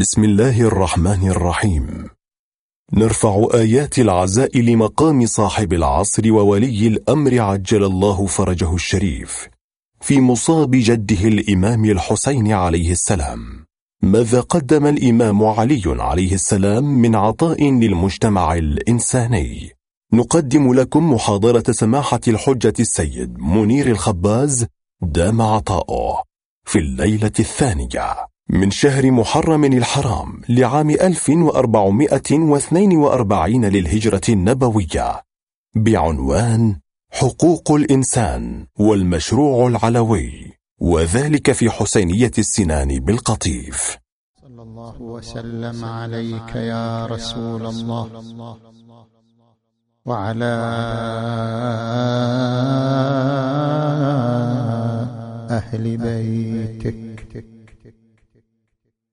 بسم الله الرحمن الرحيم. نرفع آيات العزاء لمقام صاحب العصر وولي الأمر عجل الله فرجه الشريف في مصاب جده الإمام الحسين عليه السلام. ماذا قدم الإمام علي عليه السلام من عطاء للمجتمع الإنساني؟ نقدم لكم محاضرة سماحة الحجة السيد منير الخباز دام عطاؤه في الليلة الثانية. من شهر محرم الحرام لعام 1442 للهجرة النبوية بعنوان حقوق الإنسان والمشروع العلوي وذلك في حسينية السنان بالقطيف. صلى الله وسلم عليك يا رسول الله وعلى أهل بيتك.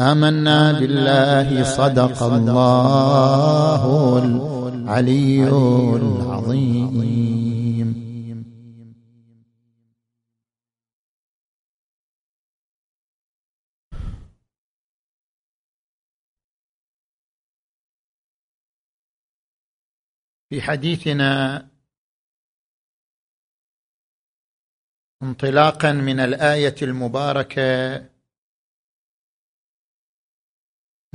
آمنا بالله صدق الله العلي العظيم. في حديثنا انطلاقا من الآية المباركة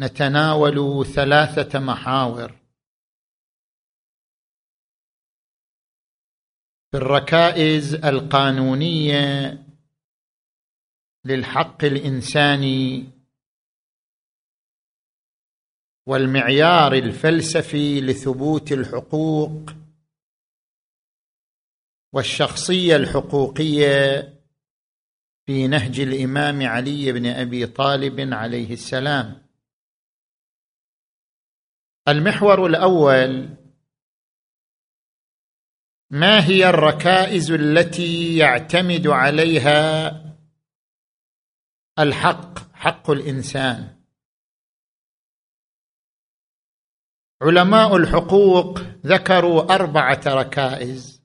نتناول ثلاثة محاور. في الركائز القانونية للحق الإنساني والمعيار الفلسفي لثبوت الحقوق والشخصية الحقوقية في نهج الإمام علي بن أبي طالب عليه السلام. المحور الأول ما هي الركائز التي يعتمد عليها الحق حق الإنسان؟ علماء الحقوق ذكروا أربعة ركائز.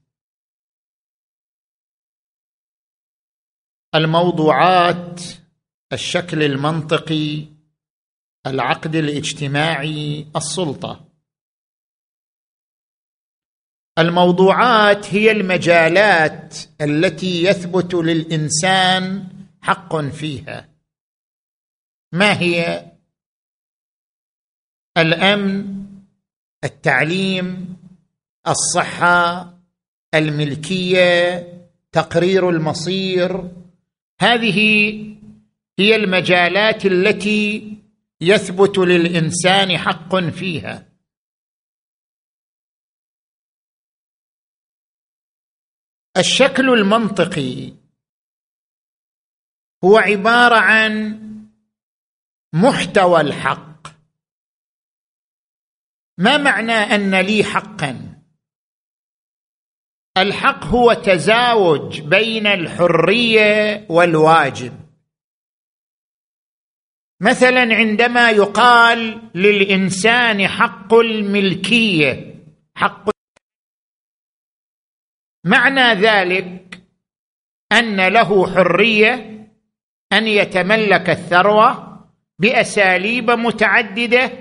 الموضوعات الشكل المنطقي العقد الاجتماعي السلطة. الموضوعات هي المجالات التي يثبت للإنسان حق فيها. ما هي؟ الأمن التعليم الصحة الملكية تقرير المصير. هذه هي المجالات التي يثبت للإنسان حق فيها. الشكل المنطقي هو عبارة عن محتوى الحق. ما معنى أن لي حقا؟ الحق هو تزاوج بين الحرية والواجب. مثلا عندما يقال للإنسان حق الملكية حق معنى ذلك أن له حرية أن يتملك الثروة بأساليب متعددة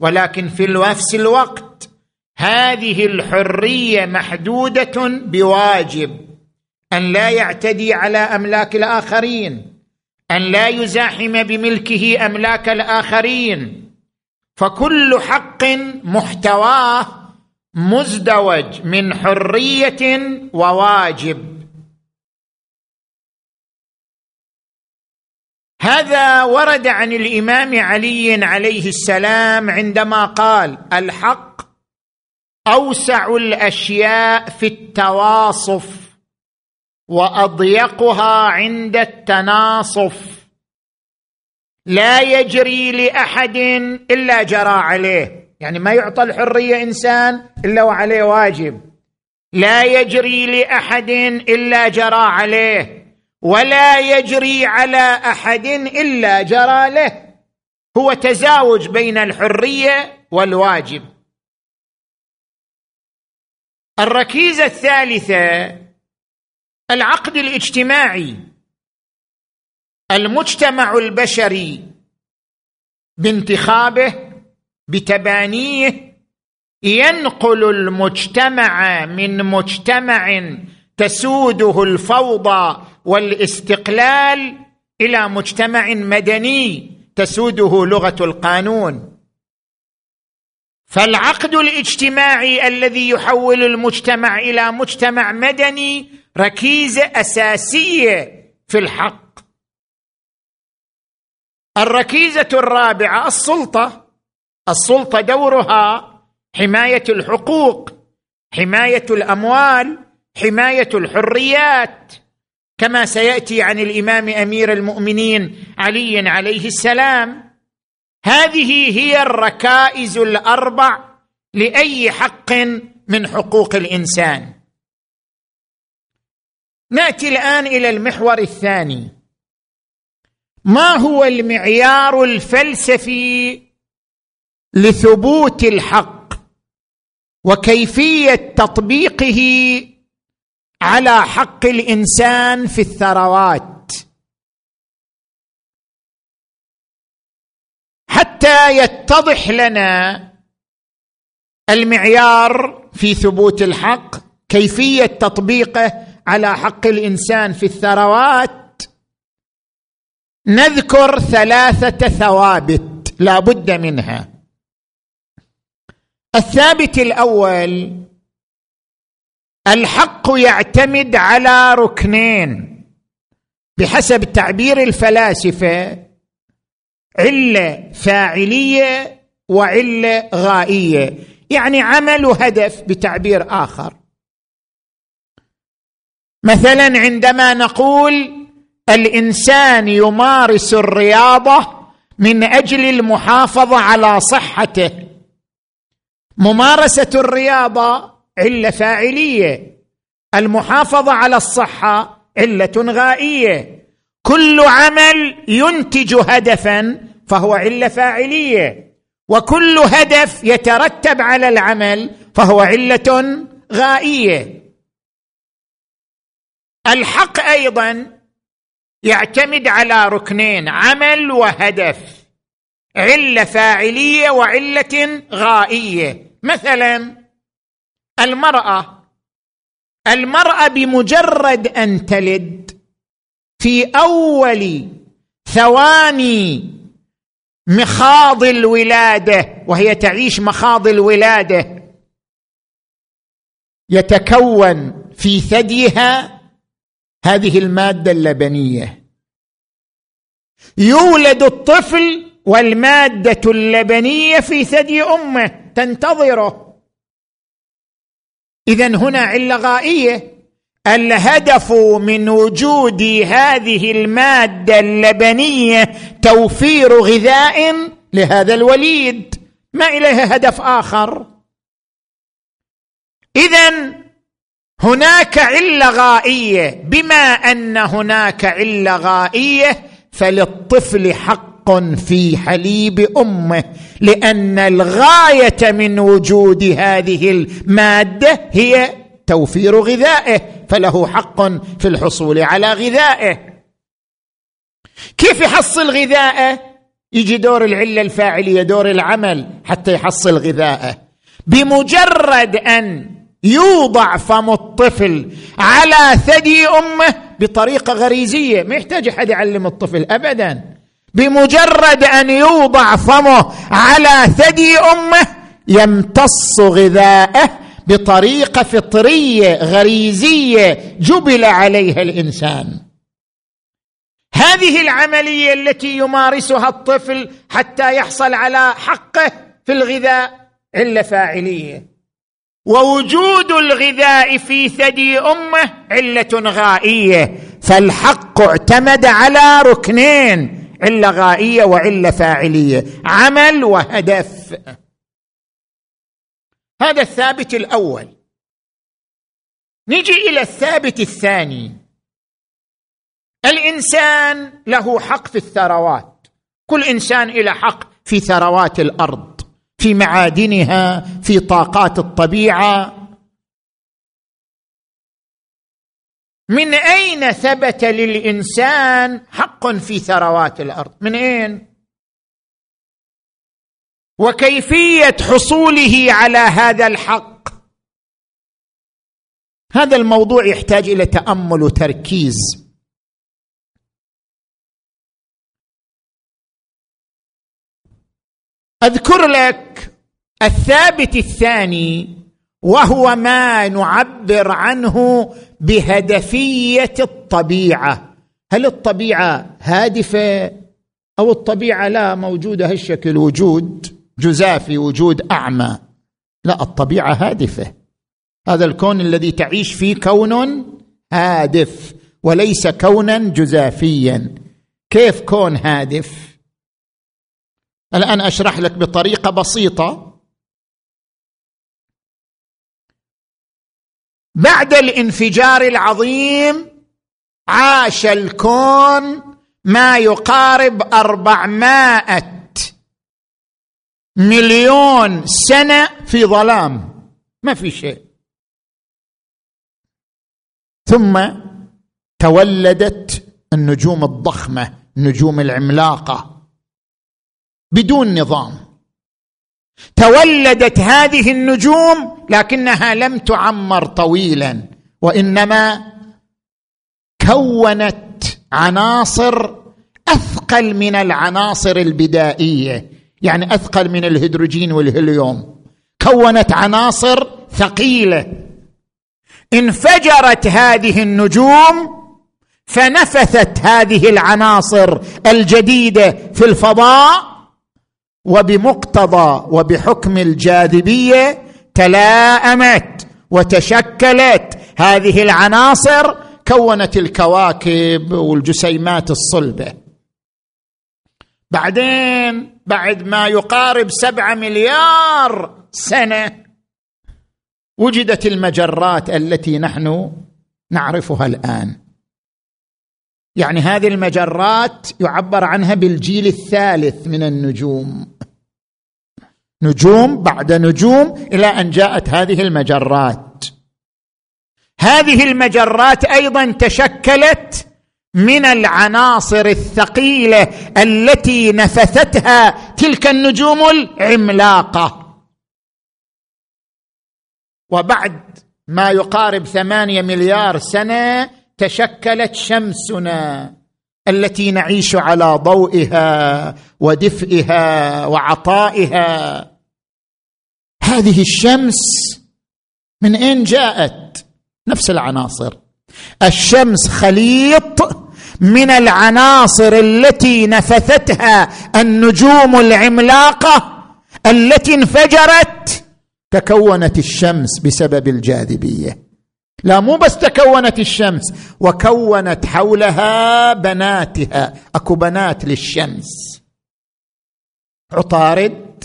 ولكن في نفس الوقت هذه الحرية محدودة بواجب أن لا يعتدي على أملاك الآخرين. أن لا يزاحم بملكه أملاك الآخرين. فكل حق محتواه مزدوج من حرية وواجب. هذا ورد عن الإمام علي عليه السلام عندما قال الحق أوسع الأشياء في التواصف. وأضيقها عند التناصف. لا يجري لأحد إلا جرى عليه. يعني ما يعطى الحرية إنسان إلا وعليه واجب. لا يجري لأحد إلا جرى عليه. ولا يجري على أحد إلا جرى له. هو تزاوج بين الحرية والواجب. الركيزة الثالثة العقد الاجتماعي المجتمع البشري بانتخابه بتبانيه ينقل المجتمع من مجتمع تسوده الفوضى والاستقلال إلى مجتمع مدني تسوده لغة القانون. فالعقد الاجتماعي الذي يحول المجتمع إلى مجتمع مدني ركيزه اساسيه في الحق. الركيزة الرابعة السلطة. السلطة دورها حماية الحقوق حماية الأموال حماية الحريات. كما سيأتي عن الإمام أمير المؤمنين علي عليه السلام هذه هي الركائز الأربع لأي حق من حقوق الإنسان. نأتي الآن إلى المحور الثاني. ما هو المعيار الفلسفي لثبوت الحق؟ وكيفية تطبيقه على حق الإنسان في الثروات؟ حتى يتضح لنا المعيار في ثبوت الحق كيفية تطبيقه على حق الإنسان في الثروات. نذكر ثلاثة ثوابت لا بد منها. الثابت الأول الحق يعتمد على ركنين بحسب تعبير الفلاسفة علة فاعلية وعلة غائية. يعني عمل وهدف بتعبير آخر. مثلا عندما نقول الإنسان يمارس الرياضة من أجل المحافظة على صحته. ممارسة الرياضة علة فاعلية. المحافظة على الصحة علة غائية. كل عمل ينتج هدفا فهو عله فاعلية. وكل هدف يترتب على العمل فهو علة غائية. الحق أيضا يعتمد على ركنين عمل وهدف. علة فاعلية وعلة غائية. مثلا المرأة المرأة بمجرد أن تلد في أول ثواني مخاض الولادة وهي تعيش مخاض الولادة يتكون في ثديها هذه المادة اللبنية. يولد الطفل والمادة اللبنية في ثدي أمه تنتظره. اذا هنا علة غائية. الهدف من وجود هذه المادة اللبنية توفير غذاء لهذا الوليد. ما اليها هدف آخر؟ اذا هناك علة غائية. بما أن هناك علة غائية فللطفل حق في حليب أمه لأن الغاية من وجود هذه المادة هي توفير غذائه. فله حق في الحصول على غذائه. كيف يحصل غذائه؟ يجي دور العلة الفاعلية دور العمل حتى يحصل غذائه. بمجرد أن يوضع فم الطفل على ثدي أمه بطريقة غريزية ما يحتاج أحد يعلم الطفل ابدا. بمجرد أن يوضع فمه على ثدي أمه يمتص غذاءه بطريقة فطرية غريزية جبل عليها الإنسان. هذه العملية التي يمارسها الطفل حتى يحصل على حقه في الغذاء عله فاعليه. ووجود الغذاء في ثدي أمه علة غائية. فالحق اعتمد على ركنين علة غائية وعلة فاعلية. عمل وهدف. هذا الثابت الأول. نجي إلى الثابت الثاني. الإنسان له حق في الثروات. كل إنسان له حق في ثروات الأرض في معادنها في طاقات الطبيعة. من أين ثبت للإنسان حق في ثروات الأرض؟ من أين؟ وكيفية حصوله على هذا الحق. هذا الموضوع يحتاج إلى تأمل وتركيز. أذكر لك الثابت الثاني وهو ما نعبر عنه بهدفية الطبيعة. هل الطبيعة هادفة أو الطبيعة لا موجودة؟ هالشكل وجود؟ جزافي وجود أعمى. لا الطبيعة هادفة. هذا الكون الذي تعيش فيه كون هادف وليس كونا جزافيا. كيف كون هادف؟ الآن أشرح لك بطريقة بسيطة. بعد الانفجار العظيم عاش الكون ما يقارب أربعمائة مليون سنة في ظلام. ما في شيء. ثم تولدت النجوم الضخمة النجوم العملاقة بدون نظام. تولدت هذه النجوم لكنها لم تعمر طويلا وإنما كونت عناصر أثقل من العناصر البدائية. يعني أثقل من الهيدروجين والهيليوم. كونت عناصر ثقيلة. انفجرت هذه النجوم فنفثت هذه العناصر الجديدة في الفضاء وبمقتضى وبحكم الجاذبية تلاءمت وتشكلت. هذه العناصر كونت الكواكب والجسيمات الصلبة. بعدين بعد ما يقارب سبعة مليار سنة وجدت المجرات التي نحن نعرفها الآن. يعني هذه المجرات يعبر عنها بالجيل الثالث من النجوم. نجوم بعد نجوم إلى أن جاءت هذه المجرات. هذه المجرات أيضا تشكلت من العناصر الثقيلة التي نفثتها تلك النجوم العملاقة. وبعد ما يقارب ثمانية مليار سنة تشكلت شمسنا التي نعيش على ضوئها ودفئها وعطائها. هذه الشمس من أين جاءت؟ نفس العناصر. الشمس خليط من العناصر التي نفثتها النجوم العملاقة التي انفجرت تكونت الشمس بسبب الجاذبية. لا مو بس تكونت الشمس وكونت حولها بناتها. أكو بنات للشمس. عطارد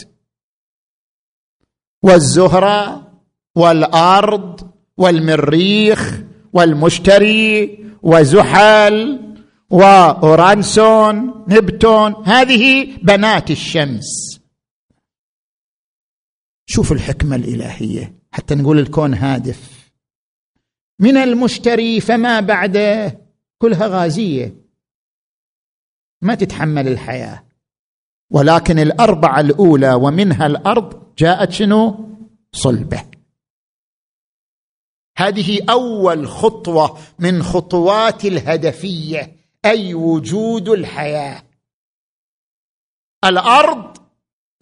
والزهرة والأرض والمريخ والمشتري وزحل وأورانسون نبتون هذه بنات الشمس. شوف الحكمة الإلهية حتى نقول الكون هادف. من المشتري فما بعده كلها غازية. ما تتحمل الحياة. ولكن الأربعة الأولى ومنها الأرض جاءت شنو؟ صلبة. هذه أول خطوة من خطوات الهدفية. أي وجود الحياة. الأرض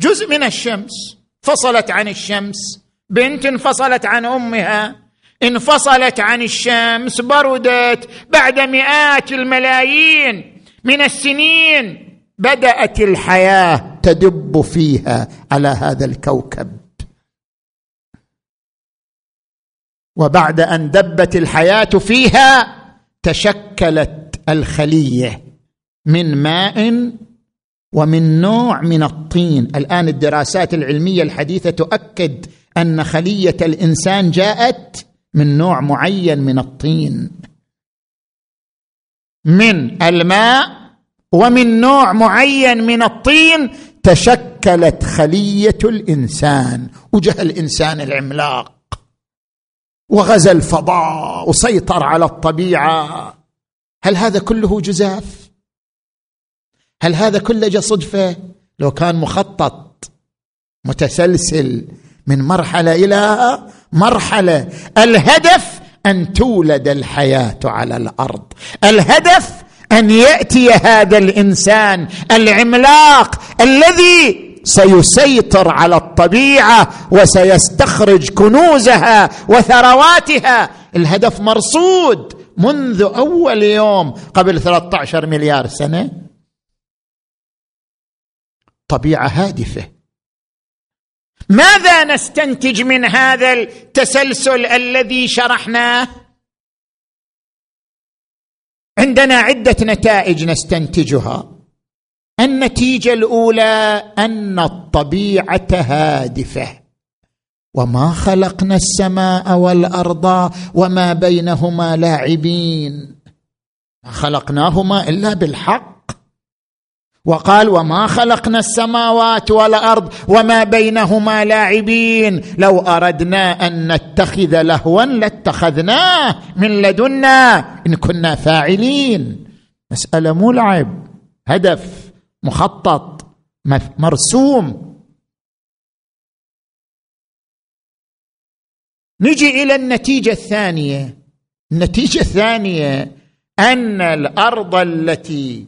جزء من الشمس. فصلت عن الشمس. بنت انفصلت عن أمها. انفصلت عن الشمس. بردت بعد مئات الملايين من السنين. بدأت الحياة تدب فيها على هذا الكوكب. وبعد أن دبت الحياة فيها تشكلت الخلية من ماء ومن نوع من الطين. الآن الدراسات العلمية الحديثة تؤكد أن خلية الإنسان جاءت من نوع معين من الطين. من الماء ومن نوع معين من الطين تشكلت خلية الإنسان. وجه الإنسان العملاق وغزا الفضاء وسيطر على الطبيعة. هل هذا كله جزاف؟ هل هذا كله صدفة؟ لو كان مخطط متسلسل من مرحلة إلى مرحلة. الهدف أن تولد الحياة على الأرض. الهدف أن يأتي هذا الإنسان العملاق الذي سيسيطر على الطبيعة وسيستخرج كنوزها وثرواتها. الهدف مرصود. منذ أول يوم قبل 13 مليار سنة طبيعة هادفة. ماذا نستنتج من هذا التسلسل الذي شرحناه؟ عندنا عدة نتائج نستنتجها. النتيجة الأولى أن الطبيعة هادفة. وما خلقنا السماء والارض وما بينهما لاعبين. ما خلقناهما الا بالحق. وقال وما خلقنا السماوات والارض وما بينهما لاعبين. لو اردنا ان نتخذ لهوا لاتخذناه من لدنا ان كنا فاعلين. مسألة مو لعب هدف مخطط مرسوم. نجي إلى النتيجة الثانية. النتيجة الثانية أن الأرض التي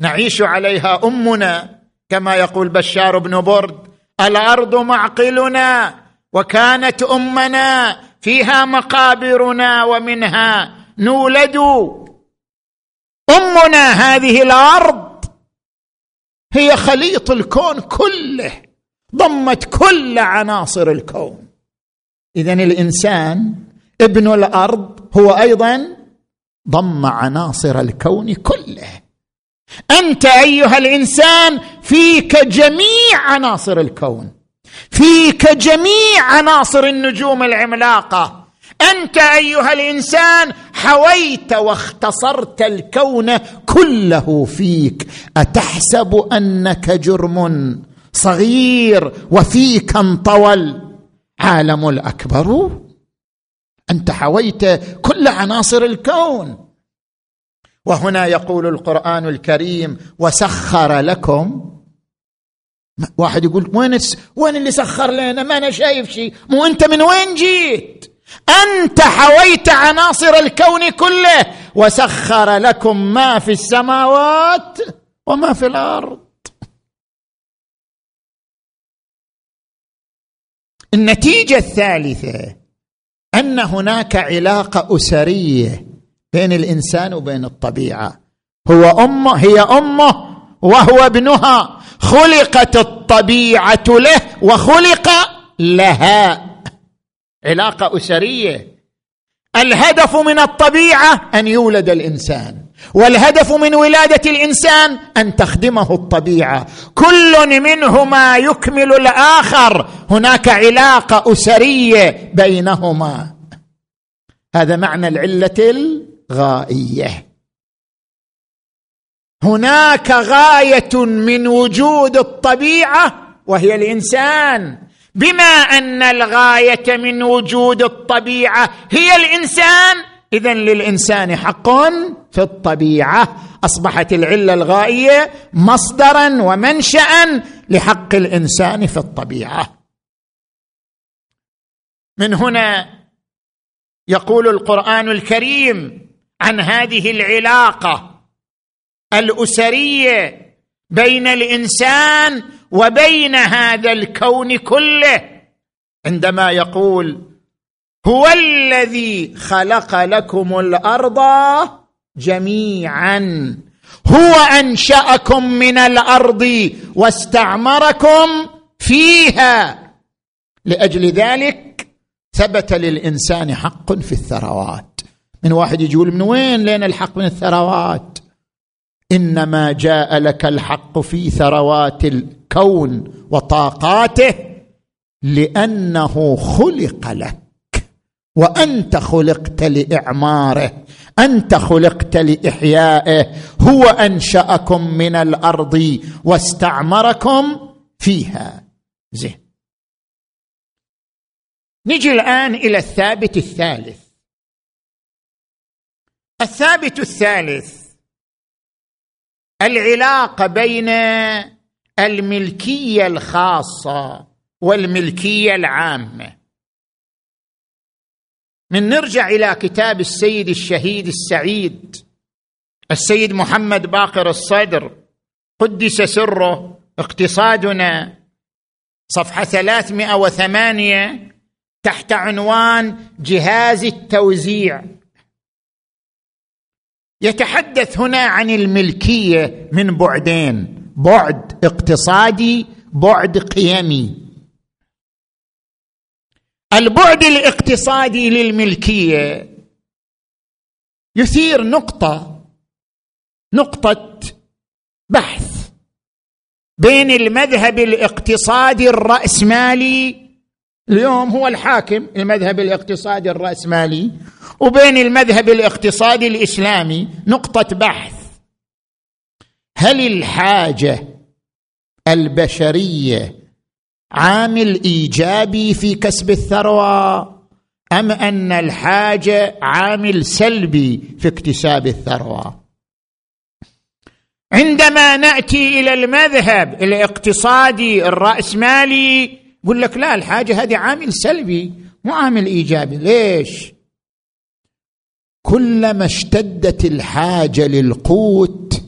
نعيش عليها أمنا كما يقول بشار بن برد الأرض معقلنا وكانت أمنا فيها مقابرنا ومنها نولد. أمنا هذه الأرض هي خليط الكون كله ضمت كل عناصر الكون. اذا الإنسان ابن الأرض هو أيضا ضم عناصر الكون كله. أنت أيها الإنسان فيك جميع عناصر الكون فيك جميع عناصر النجوم العملاقة. أنت أيها الإنسان حويت واختصرت الكون كله فيك. أتحسب أنك جرم صغير وفيك انطوى عالم الأكبر. أنت حويت كل عناصر الكون. وهنا يقول القرآن الكريم وسخر لكم. واحد يقول وين وين اللي سخر لنا؟ ما أنا شايف شيء. مو أنت من وين جيت؟ أنت حويت عناصر الكون كله. وسخر لكم ما في السماوات وما في الأرض. النتيجة الثالثة أن هناك علاقة أسرية بين الإنسان وبين الطبيعة. هو أمه هي أمه وهو ابنها. خلقت الطبيعة له وخلق لها. علاقة أسرية. الهدف من الطبيعة أن يولد الإنسان. والهدف من ولادة الإنسان أن تخدمه الطبيعة. كل منهما يكمل الآخر. هناك علاقة أسرية بينهما. هذا معنى العلة الغائية. هناك غاية من وجود الطبيعة وهي الإنسان. بما أن الغاية من وجود الطبيعة هي الإنسان اذا للإنسان حق في الطبيعة. أصبحت العلة الغائية مصدرا ومنشا لحق الإنسان في الطبيعة. من هنا يقول القرآن الكريم عن هذه العلاقة الأسرية بين الإنسان وبين هذا الكون كله عندما يقول هو الذي خلق لكم الأرض جميعا. هو أنشأكم من الأرض واستعمركم فيها. لأجل ذلك ثبت للإنسان حق في الثروات. من واحد يقول من وين لنا الحق من الثروات؟ إنما جاء لك الحق في ثروات الكون وطاقاته لأنه خلق لك. وأنت خلقت لإعماره أنت خلقت لإحيائه هو أنشأكم من الأرض واستعمركم فيها. زين. نجي الآن إلى الثابت الثالث. الثابت الثالث. العلاقة بين الملكية الخاصة والملكية العامة. من نرجع إلى كتاب السيد الشهيد السعيد السيد محمد باقر الصدر قدس سره اقتصادنا صفحة 308 تحت عنوان جهاز التوزيع. يتحدث هنا عن الملكية من بعدين بعد اقتصادي بعد قيمي. البعد الاقتصادي للملكية. يثير نقطة نقطة بحث بين المذهب الاقتصادي الرأسمالي اليوم هو الحاكم المذهب الاقتصادي الرأسمالي وبين المذهب الاقتصادي الإسلامي نقطة بحث. هل الحاجة البشرية عامل إيجابي في كسب الثروة أم أن الحاجة عامل سلبي في اكتساب الثروة؟ عندما نأتي إلى المذهب الاقتصادي الرأسمالي يقول لك لا الحاجة هذه عامل سلبي مو عامل إيجابي. ليش؟ كلما اشتدت الحاجة للقوت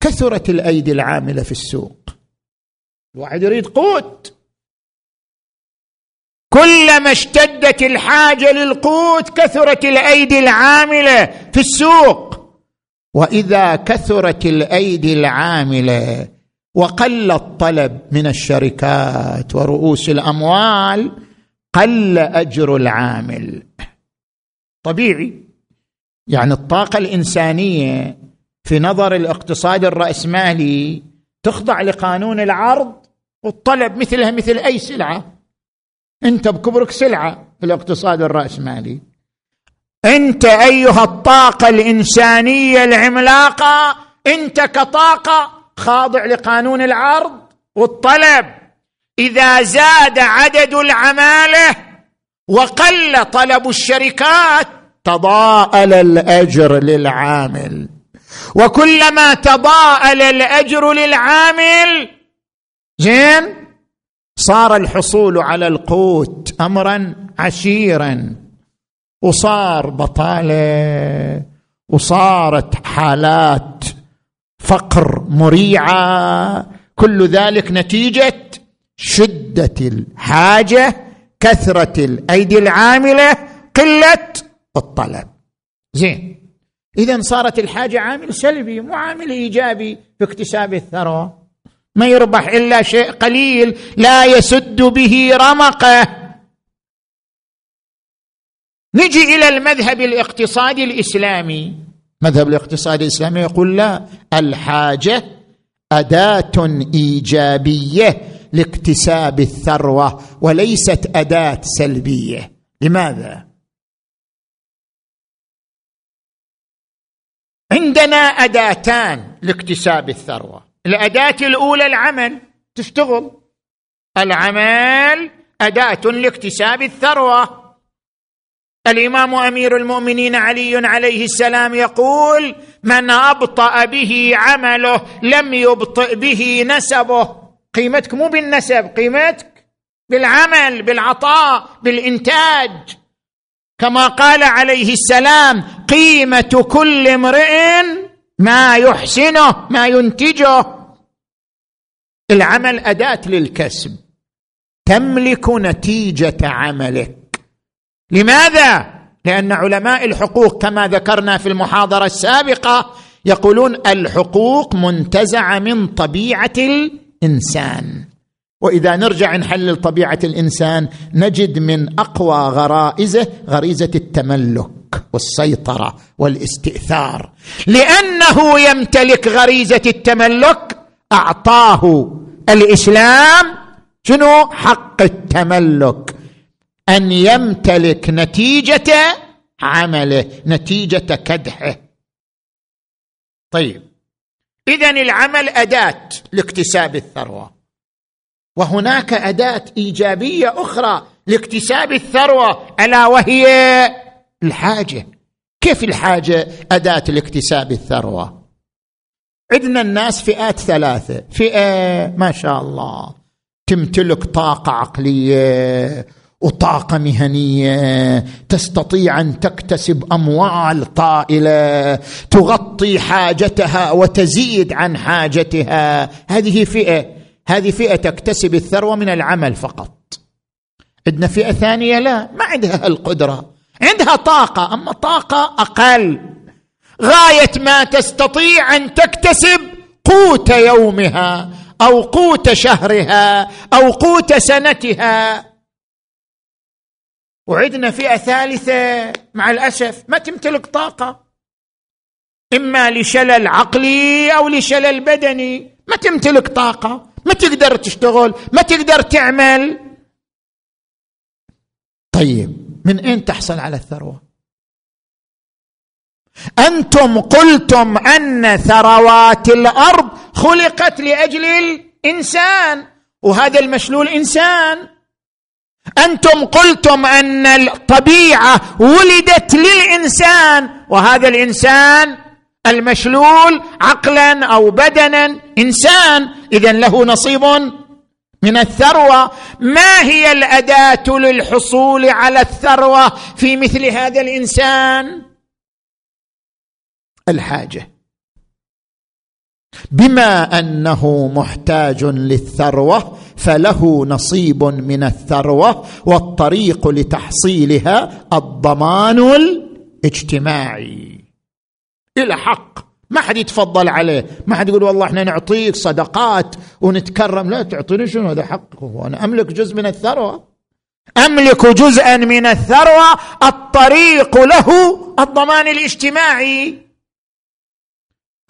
كثرت الأيدي العاملة في السوق. الواحد يريد قوت. كلما اشتدت الحاجة للقوت كثرت الأيدي العاملة في السوق. وإذا كثرت الأيدي العاملة وقل الطلب من الشركات ورؤوس الأموال قل أجر العامل. طبيعي. يعني الطاقة الإنسانية في نظر الاقتصاد الرأسمالي تخضع لقانون العرض والطلب مثلها مثل أي سلعة. انت بكبرك سلعة في الاقتصاد الرأسمالي. انت أيها الطاقة الإنسانية العملاقة انت كطاقة خاضع لقانون العرض والطلب. إذا زاد عدد العمالة وقل طلب الشركات تضاءل الأجر للعامل. وكلما تضاءل الأجر للعامل زين؟ صار الحصول على القوت امرا عسيرا وصار بطالة وصارت حالات فقر مريعة. كل ذلك نتيجة شدة الحاجة كثرة الأيدي العاملة قلة الطلب. زين. اذا صارت الحاجة عامل سلبي مو عامل إيجابي في اكتساب الثروة. ما يربح إلا شيء قليل لا يسد به رمقه. نجي إلى المذهب الاقتصادي الإسلامي. مذهب الاقتصاد الإسلامي يقول لا الحاجة أداة إيجابية لاكتساب الثروة وليست أداة سلبية. لماذا؟ عندنا أداتان لاكتساب الثروة. الأداة الأولى العمل. تشتغل. العمل أداة لاكتساب الثروة. الإمام أمير المؤمنين علي عليه السلام يقول من أبطأ به عمله لم يبطئ به نسبه. قيمتك مو بالنسب قيمتك بالعمل بالعطاء بالإنتاج. كما قال عليه السلام قيمة كل امرئ ما يحسنه ما ينتجه. العمل أداة للكسب. تملك نتيجة عملك. لماذا؟ لأن علماء الحقوق كما ذكرنا في المحاضرة السابقة يقولون الحقوق منتزعة من طبيعة الإنسان. وإذا نرجع نحلل طبيعة الإنسان نجد من أقوى غرائزه غريزة التملك والسيطرة والاستئثار. لأنه يمتلك غريزة التملك أعطاه الإسلام شنو؟ حق التملك. أن يمتلك نتيجة عمله نتيجة كدحه. طيب. اذا العمل أداة لاكتساب الثروة. وهناك أداة إيجابية أخرى لاكتساب الثروة ألا وهي الحاجة. كيف الحاجة أداة لاكتساب الثروة؟ عندنا الناس فئات ثلاثة. فئة ما شاء الله. تمتلك طاقة عقلية وطاقة مهنية. تستطيع أن تكتسب أموال طائلة. تغطي حاجتها وتزيد عن حاجتها. هذه فئة. هذه فئة تكتسب الثروة من العمل فقط. عندنا فئة ثانية؟ لا ما عندها القدرة. عندها طاقة أما طاقة أقل. غاية ما تستطيع أن تكتسب قوت يومها أو قوت شهرها أو قوت سنتها. وعندنا فئة ثالثة مع الأسف ما تمتلك طاقة. إما لشلل عقلي أو لشلل بدني. ما تمتلك طاقة. ما تقدر تشتغل. ما تقدر تعمل. طيب من أين تحصل على الثروة؟ أنتم قلتم أن ثروات الأرض خلقت لأجل الإنسان وهذا المشلول إنسان. أنتم قلتم أن الطبيعة ولدت للإنسان وهذا الإنسان المشلول عقلا أو بدنا إنسان اذا له نصيب من الثروة. ما هي الأداة للحصول على الثروة في مثل هذا الإنسان؟ الحاجة. بما أنه محتاج للثروة فله نصيب من الثروة والطريق لتحصيلها الضمان الاجتماعي. إلى حق. ما حد يتفضل عليه. ما حد يقول والله إحنا نعطيك صدقات ونتكرم. لا تعطيني شنو؟ هذا حقه أنا أملك جزء من الثروة. أملك جزءا من الثروة الطريق له الضمان الاجتماعي.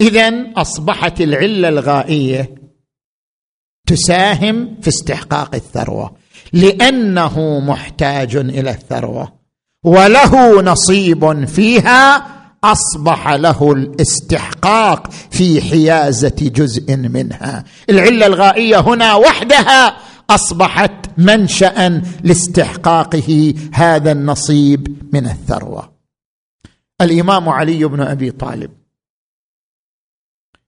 اذا أصبحت العلة الغائية تساهم في استحقاق الثروة لأنه محتاج إلى الثروة وله نصيب فيها أصبح له الاستحقاق في حيازة جزء منها. العلة الغائية هنا وحدها أصبحت منشا لاستحقاقه هذا النصيب من الثروة. الإمام علي بن أبي طالب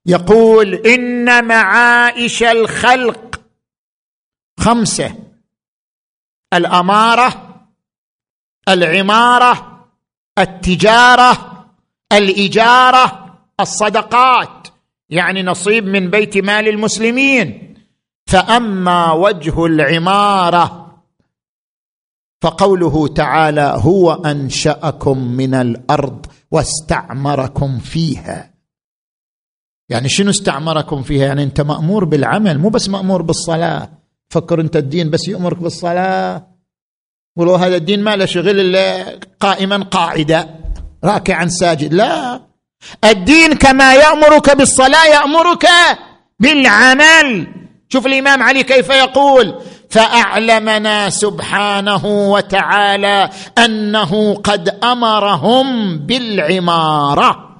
يقول إن معائش الخلق خمسة الأمارة العمارة التجارة الإجارة الصدقات يعني نصيب من بيت مال المسلمين. فأما وجه العمارة فقوله تعالى هو أنشأكم من الأرض واستعمركم فيها. يعني شنو استعمركم فيها؟ يعني انت مأمور بالعمل مو بس مأمور بالصلاة. فكر انت الدين بس يأمرك بالصلاة. ولو هذا الدين ما له شغل إلا قائما قاعدا راكعا ساجد. لا. الدين كما يأمرك بالصلاة يأمرك بالعمل. شوف الإمام علي كيف يقول فاعلمنا سبحانه وتعالى أنه قد أمرهم بالعمارة.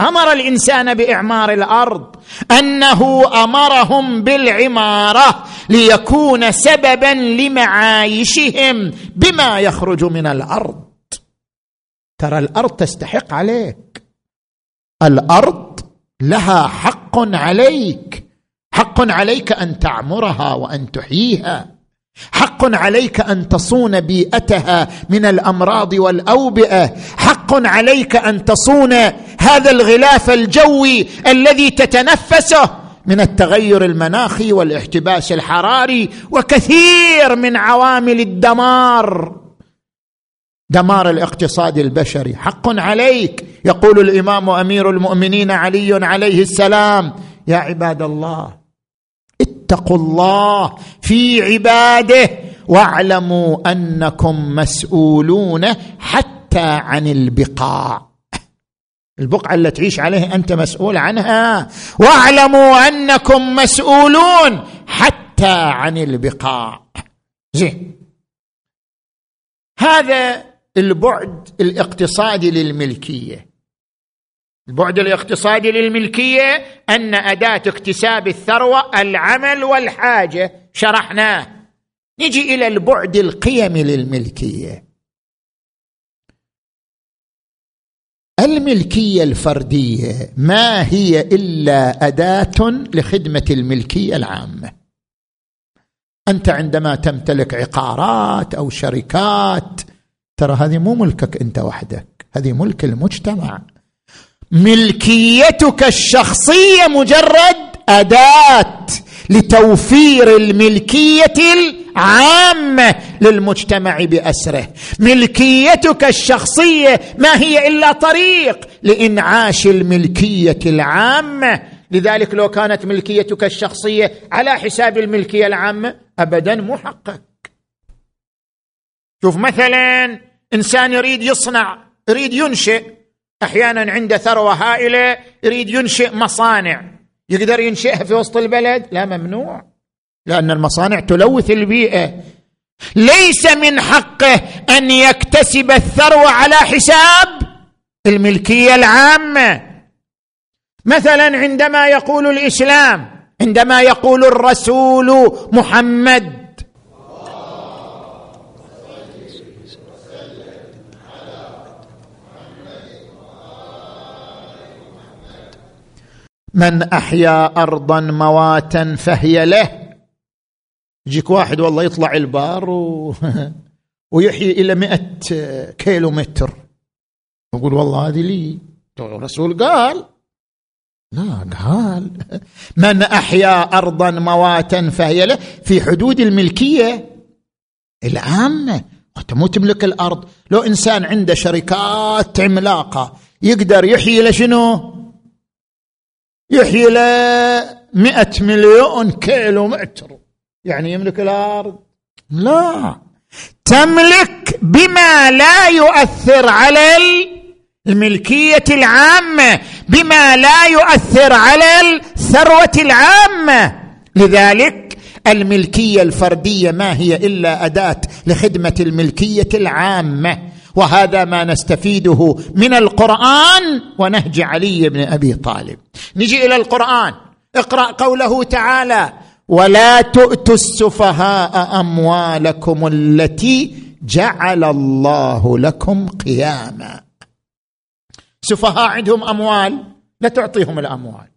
أمر الإنسان بإعمار الأرض أنه أمرهم بالعمارة ليكون سببا لمعايشهم بما يخرج من الأرض. ترى الأرض تستحق عليك. الأرض لها حق عليك. حق عليك أن تعمرها وأن تحييها. حق عليك أن تصون بيئتها من الأمراض والأوبئة. حق عليك أن تصون هذا الغلاف الجوي الذي تتنفسه من التغير المناخي والاحتباس الحراري وكثير من عوامل الدمار. دمار الاقتصاد البشري. حق عليك يقول الإمام أمير المؤمنين علي عليه السلام. يا عباد الله اتقوا الله في عباده واعلموا أنكم مسؤولون حتى عن البقاع. البقعة اللي تعيش عليها أنت مسؤول عنها. واعلموا أنكم مسؤولون حتى عن البقاع. زين. هذا البعد الاقتصادي للملكية. البعد الاقتصادي للملكية أن أداة اكتساب الثروة العمل والحاجة. شرحناه. نجي إلى البعد القيمي للملكية. الملكية الفردية ما هي إلا أداة لخدمة الملكية العامة. أنت عندما تمتلك عقارات أو شركات ترى هذه مو ملكك أنت وحدك هذه ملك المجتمع. ملكيتك الشخصية مجرد أداة لتوفير الملكية العامة للمجتمع بأسره. ملكيتك الشخصية ما هي إلا طريق لإنعاش الملكية العامة. لذلك لو كانت ملكيتك الشخصية على حساب الملكية العامة ابدا محقق. شوف مثلا إنسان يريد يصنع يريد ينشئ. أحيانا عنده ثروة هائلة يريد ينشئ مصانع. يقدر ينشئها في وسط البلد؟ لا ممنوع. لأن المصانع تلوث البيئة. ليس من حقه أن يكتسب الثروة على حساب الملكية العامة. مثلا عندما يقول الإسلام عندما يقول الرسول محمد من أحيا أرضا مواتا فهي له. يجيك واحد والله يطلع البار و... ويحيي إلى مئة كيلو متر يقول والله هذه لي. الرسول قال لا قال من أحيا أرضا مواتا فهي له. في حدود الملكية العامة انت مو تملك الأرض. لو إنسان عنده شركات عملاقة يقدر يحيي لشنو؟ يحيي له مئة مليون كيلو متر يعني يملك الأرض. لا. تملك بما لا يؤثر على الملكية العامة بما لا يؤثر على الثروة العامة. لذلك الملكية الفردية ما هي إلا أداة لخدمة الملكية العامة. وهذا ما نستفيده من القرآن ونهج علي بن أبي طالب. نجي إلى القرآن. اقرأ قوله تعالى ولا تؤتوا السفهاء أموالكم التي جعل الله لكم قياما. سفهاء عندهم أموال لا تعطيهم الأموال.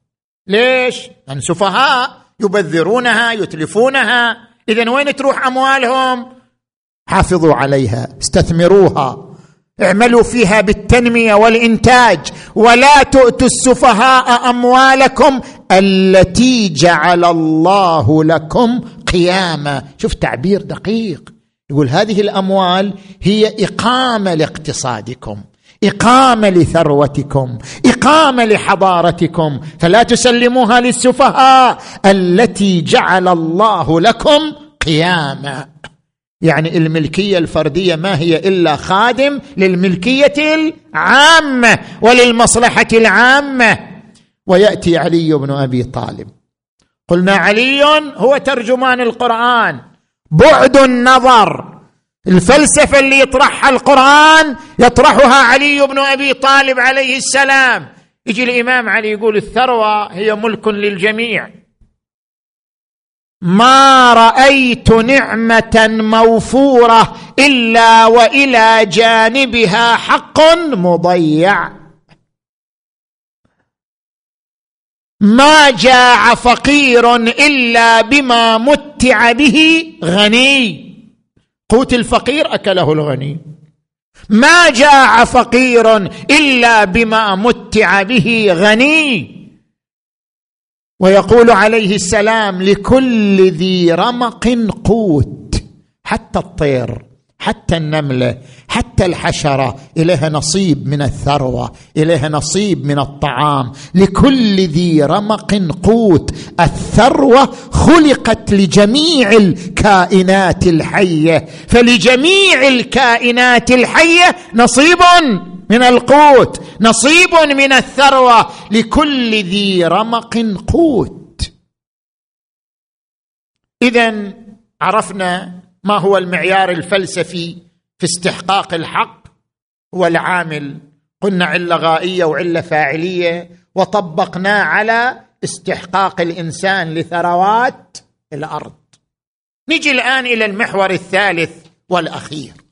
ليش؟ لأن سفهاء يبذرونها يتلفونها. اذا وين تروح أموالهم؟ حافظوا عليها استثمروها. اعملوا فيها بالتنمية والإنتاج ولا تؤتوا السفهاء أموالكم التي جعل الله لكم قياما. شوف تعبير دقيق. يقول هذه الأموال هي إقامة لاقتصادكم إقامة لثروتكم إقامة لحضارتكم. فلا تسلموها للسفهاء التي جعل الله لكم قياما. يعني الملكية الفردية ما هي إلا خادم للملكية العامة وللمصلحة العامة. ويأتي علي بن أبي طالب. قلنا علي هو ترجمان القرآن. بعد النظر. الفلسفة اللي يطرحها القرآن يطرحها علي بن أبي طالب عليه السلام. يجي الإمام علي يقول الثروة هي ملك للجميع. ما رأيت نعمة موفورة إلا وإلى جانبها حق مضيع. ما جاع فقير إلا بما متع به غني. قوت الفقير أكله الغني. ما جاع فقير إلا بما متع به غني. ويقول عليه السلام لكل ذي رمق قوت حتى الطير حتى النمله حتى الحشرة إليها نصيب من الثروة إليها نصيب من الطعام. لكل ذي رمق قوت الثروة خلقت لجميع الكائنات الحية. فلجميع الكائنات الحية نصيب من القوت نصيب من الثروة لكل ذي رمق قوت. اذا عرفنا ما هو المعيار الفلسفي في استحقاق الحق هو العامل قلنا علة غائية وعلة فاعلية وطبقناه على استحقاق الإنسان لثروات الأرض. نجي الآن إلى المحور الثالث والأخير.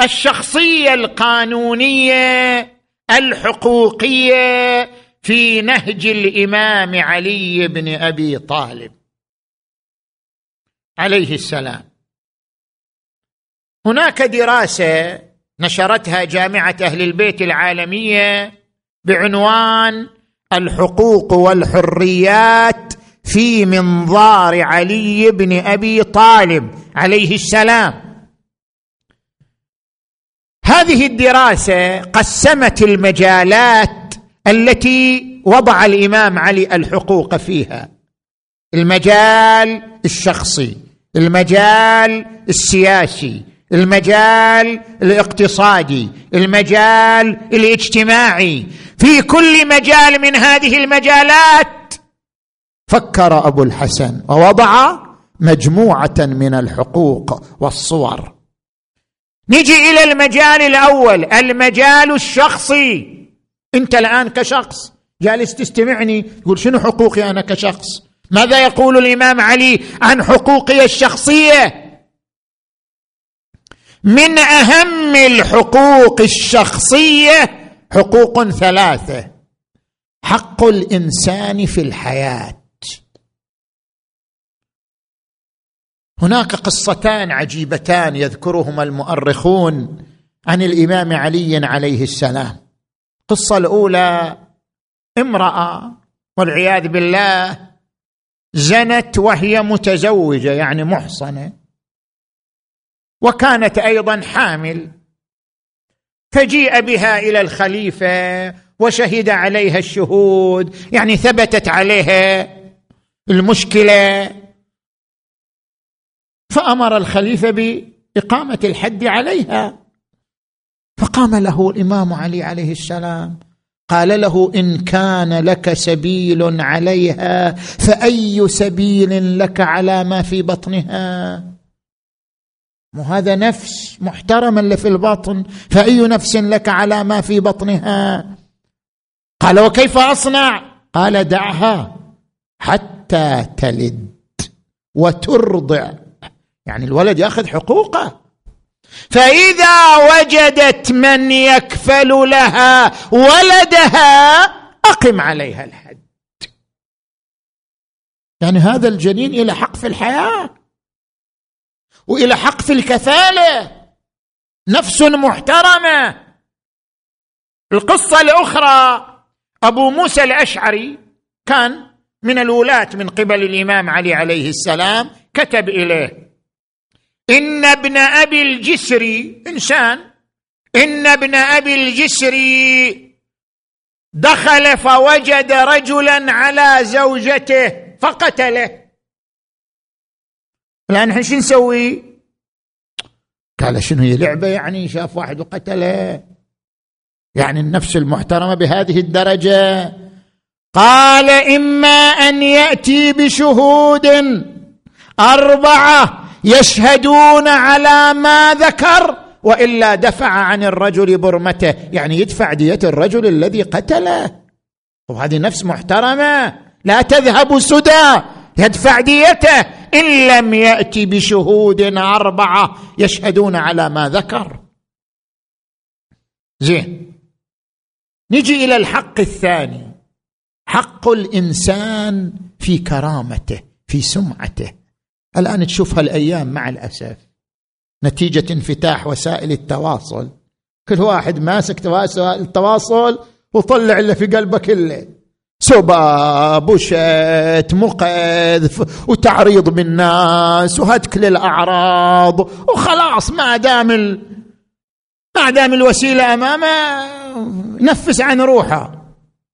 الشخصية القانونية الحقوقية في نهج الإمام علي بن أبي طالب. عليه السلام. هناك دراسة نشرتها جامعة أهل البيت العالمية بعنوان الحقوق والحريات في منظار علي بن أبي طالب. عليه السلام. هذه الدراسة قسمت المجالات التي وضع الإمام علي الحقوق فيها. المجال الشخصي المجال السياسي المجال الاقتصادي المجال الاجتماعي. في كل مجال من هذه المجالات فكر أبو الحسن ووضع مجموعة من الحقوق والصور. نجي إلى المجال الأول المجال الشخصي. أنت الآن كشخص جالس تستمعني تقول شنو حقوقي أنا كشخص؟ ماذا يقول الإمام علي عن حقوقي الشخصية؟ من أهم الحقوق الشخصية حقوق ثلاثة حق الإنسان في الحياة. هناك قصتان عجيبتان يذكرهما المؤرخون عن الإمام علي عليه السلام. القصة الأولى امرأة والعياذ بالله زنت وهي متزوجة يعني محصنة. وكانت أيضا حامل. فجيء بها إلى الخليفة وشهد عليها الشهود يعني ثبتت عليها المشكلة. فأمر الخليفة بإقامة الحد عليها. فقام له الإمام علي عليه السلام قال له إن كان لك سبيل عليها فأي سبيل لك على ما في بطنها؟ وهذا نفس محترمه اللي في البطن فأي نفس لك على ما في بطنها؟ قال وكيف أصنع؟ قال دعها حتى تلد وترضع يعني الولد ياخذ حقوقه. فإذا وجدت من يكفل لها ولدها أقم عليها الحد. يعني هذا الجنين إلى حق في الحياة وإلى حق في الكفالة. نفس محترمة. القصة الأخرى أبو موسى الأشعري كان من الولاة من قبل الإمام علي عليه السلام كتب إليه إن ابن أبي الجسري إنسان إن ابن أبي الجسري دخل فوجد رجلا على زوجته فقتله. الآن إحنا شو نسوي؟ قال شنو هي لعبة؟ يعني شاف واحد وقتله. يعني النفس المحترمة بهذه الدرجة. قال إما أن يأتي بشهود أربعة يشهدون على ما ذكر وإلا دفع عن الرجل برمته. يعني يدفع دية الرجل الذي قتله. وهذه نفس محترمة. لا تذهب سدى يدفع ديته. إن لم يأتي بشهود أربعة يشهدون على ما ذكر. زين نجي إلى الحق الثاني. حق الإنسان في كرامته في سمعته. الآن تشوف هالأيام مع الأسف. نتيجة انفتاح وسائل التواصل. كل واحد ماسك وسائل التواصل وطلع اللي في قلبه كله. سباب وشتم وقذف وتعريض بالناس وهتك للأعراض وخلاص ما دام ال... ما دام الوسيلة أمامه نفس عن روحه.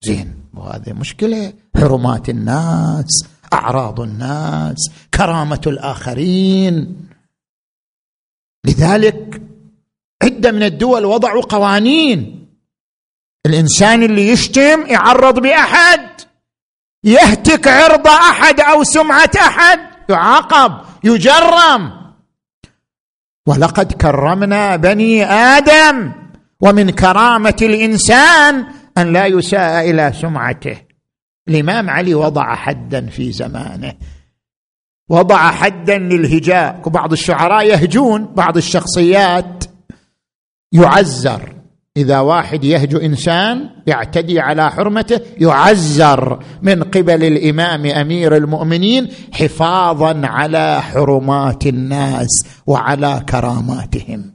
زين وهذه مشكلة حرمات الناس. أعراض الناس كرامة الآخرين. لذلك عدة من الدول وضعوا قوانين. الإنسان اللي يشتم يعرض باحد يهتك عرض أحد أو سمعة أحد يعاقب يجرم. ولقد كرمنا بني آدم ومن كرامة الإنسان أن لا يساء إلى سمعته. الإمام علي وضع حدا في زمانه. وضع حدا للهجاء. وبعض الشعراء يهجون بعض الشخصيات يعزر. إذا واحد يهجو إنسان يعتدي على حرمته يعزر من قبل الإمام أمير المؤمنين حفاظا على حرمات الناس وعلى كراماتهم.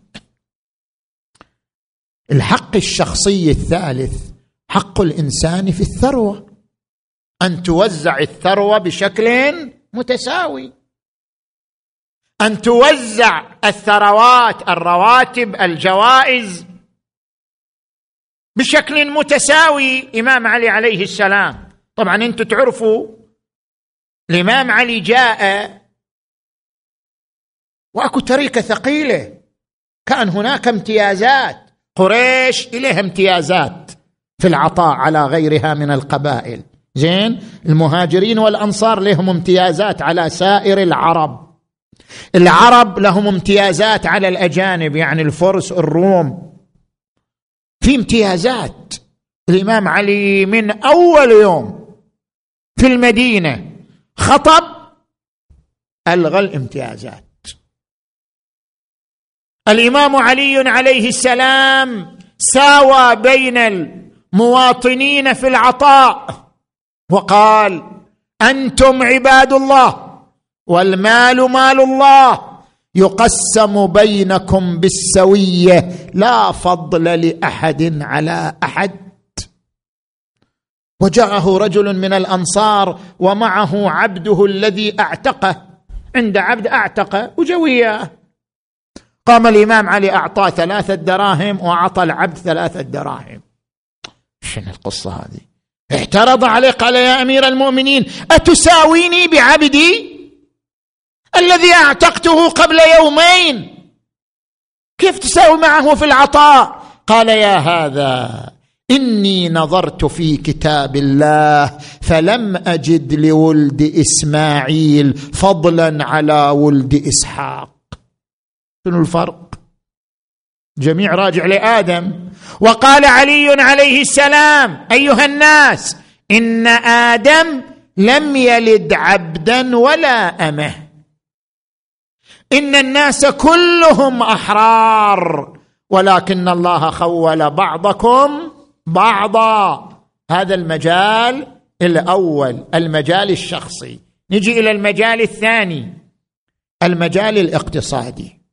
الحق الشخصي الثالث حق الإنسان في الثروة. أن توزع الثروة بشكل متساوي. أن توزع الثروات الرواتب الجوائز بشكل متساوي. إمام علي عليه السلام. طبعا أنتم تعرفوا الإمام علي جاء وأكو تركه ثقيلة. كان هناك امتيازات. قريش إليها امتيازات في العطاء على غيرها من القبائل. زين؟ المهاجرين والأنصار لهم امتيازات على سائر العرب. العرب لهم امتيازات على الأجانب يعني الفرس الروم. في امتيازات. الإمام علي من أول يوم في المدينة خطب ألغى الامتيازات. الإمام علي عليه السلام ساوى بين المواطنين في العطاء. وقال أنتم عباد الله والمال مال الله يقسم بينكم بالسوية لا فضل لأحد على أحد. وجاءه رجل من الأنصار ومعه عبده الذي أعتقه. عند عبد أعتقه وجوية. قام الإمام علي اعطاه ثلاثة دراهم وأعطى العبد ثلاثة دراهم. شنو القصة هذه؟ اعترض عليه قال يا أمير المؤمنين أتساويني بعبدي الذي أعتقته قبل يومين؟ كيف تساوي معه في العطاء؟ قال يا هذا إني نظرت في كتاب الله فلم أجد لولد إسماعيل فضلا على ولد إسحاق. شنو الفرق؟ جميع راجع لآدم. وقال علي عليه السلام أيها الناس إن آدم لم يلد عبدا ولا أمة. إن الناس كلهم أحرار ولكن الله خول بعضكم بعضا. هذا المجال الأول المجال الشخصي. نجي إلى المجال الثاني المجال الاقتصادي.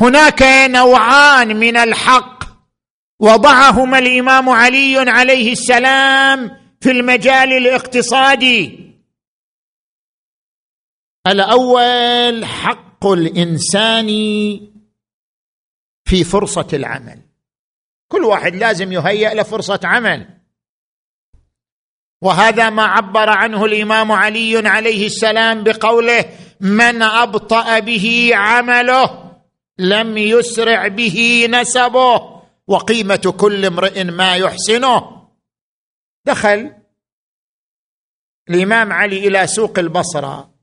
هناك نوعان من الحق. وضعهما الإمام علي عليه السلام في المجال الاقتصادي. الأول حق الإنسان في فرصة العمل. كل واحد لازم يهيأ له فرصه عمل. وهذا ما عبر عنه الإمام علي عليه السلام بقوله من أبطأ به عمله لم يسرع به نسبه. وقيمة كل امرئ ما يحسنه. دخل الإمام علي إلى سوق البصرة.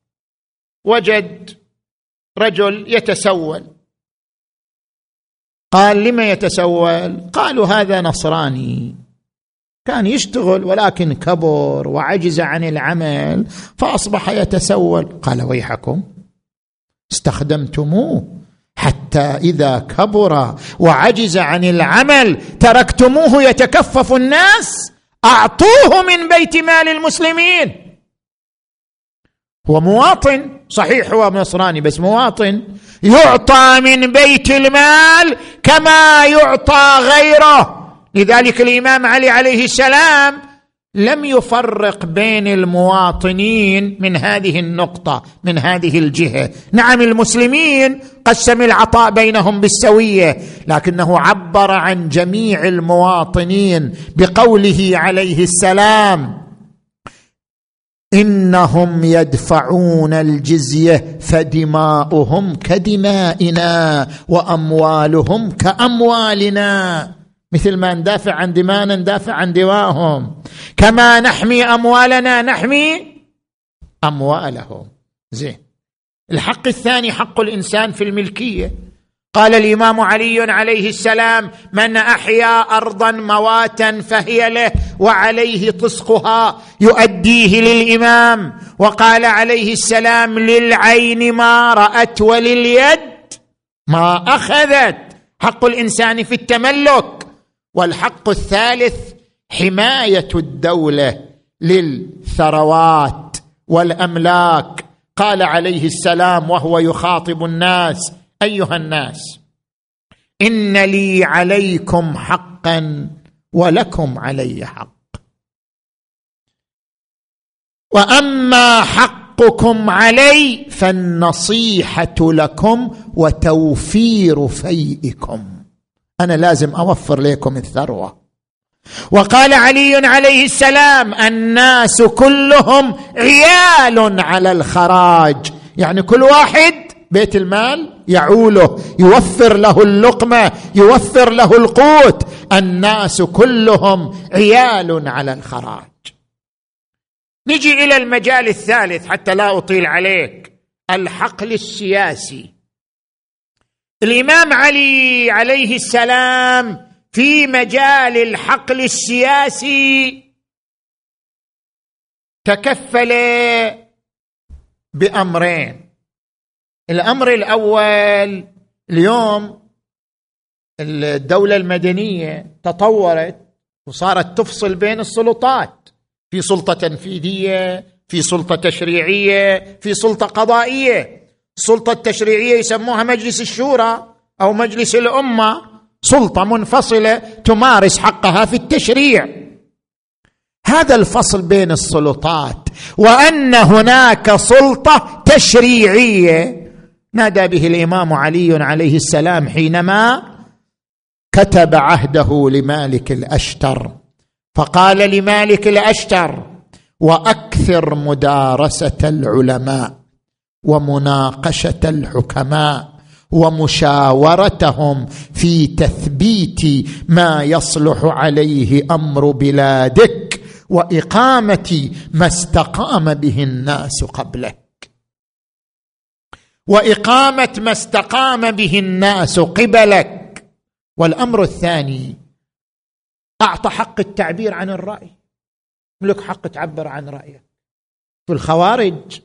وجد رجل يتسول. قال لما يتسول؟ قالوا هذا نصراني. كان يشتغل ولكن كبر وعجز عن العمل فأصبح يتسول. قال ويحكم استخدمتموه. حتى إذا كبر وعجز عن العمل تركتموه يتكفف الناس أعطوه من بيت مال المسلمين. هو مواطن صحيح هو نصراني بس مواطن يعطى من بيت المال كما يعطى غيره. لذلك الإمام علي عليه السلام لم يفرق بين المواطنين من هذه النقطة من هذه الجهة. نعم المسلمين قسم العطاء بينهم بالسوية لكنه عبر عن جميع المواطنين بقوله عليه السلام إنهم يدفعون الجزية فدماؤهم كدمائنا وأموالهم كأموالنا. مثل ما ندافع عن دماءنا ندافع عن دمائهم كما نحمي أموالنا نحمي أموالهم. زين. الحق الثاني حق الإنسان في الملكية. قال الإمام علي عليه السلام من أحيا أرضا مواتا فهي له وعليه طسقها يؤديه للإمام. وقال عليه السلام للعين ما رأت ولليد ما أخذت. حق الإنسان في التملك. والحق الثالث حماية الدولة للثروات والأملاك. قال عليه السلام وهو يخاطب الناس أيها الناس إن لي عليكم حقا ولكم علي حق. وأما حقكم علي فالنصيحة لكم وتوفير فيئكم. أنا لازم أوفر لكم الثروة. وقال علي عليه السلام الناس كلهم عيال على الخراج. يعني كل واحد بيت المال يعوله يوفر له اللقمة يوفر له القوت. الناس كلهم عيال على الخراج. نجي إلى المجال الثالث حتى لا أطيل عليك الحقل السياسي. الإمام علي عليه السلام في مجال الحقل السياسي تكفل بأمرين. الأمر الأول اليوم الدولة المدنية تطورت وصارت تفصل بين السلطات. في سلطة تنفيذية في سلطة تشريعية في سلطة قضائية. السلطه التشريعية يسموها مجلس الشورى أو مجلس الأمة سلطة منفصلة تمارس حقها في التشريع. هذا الفصل بين السلطات وأن هناك سلطة تشريعية. نادى به الإمام علي عليه السلام حينما كتب عهده لمالك الأشتر. فقال لمالك الأشتر وأكثر مدارسة العلماء ومناقشة الحكماء ومشاورتهم في تثبيت ما يصلح عليه أمر بلادك وإقامة ما استقام به الناس قبلك. وإقامة ما استقام به الناس قبلك. والأمر الثاني اعطى حق التعبير عن الرأي. لك حق تعبر عن رأيك. الخوارج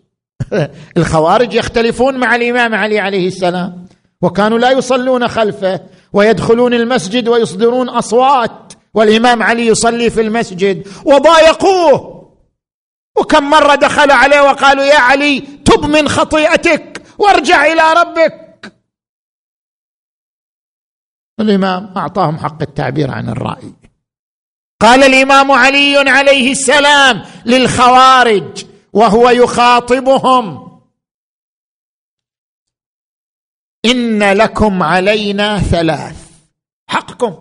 الخوارج يختلفون مع الإمام علي عليه السلام. وكانوا لا يصلون خلفه ويدخلون المسجد ويصدرون أصوات والإمام علي يصلي في المسجد. وضايقوه. وكم مرة دخل عليه وقالوا يا علي تب من خطيئتك وارجع إلى ربك. الإمام أعطاهم حق التعبير عن الرأي. قال الإمام علي عليه السلام للخوارج وهو يخاطبهم. إن لكم علينا ثلاث. حقكم.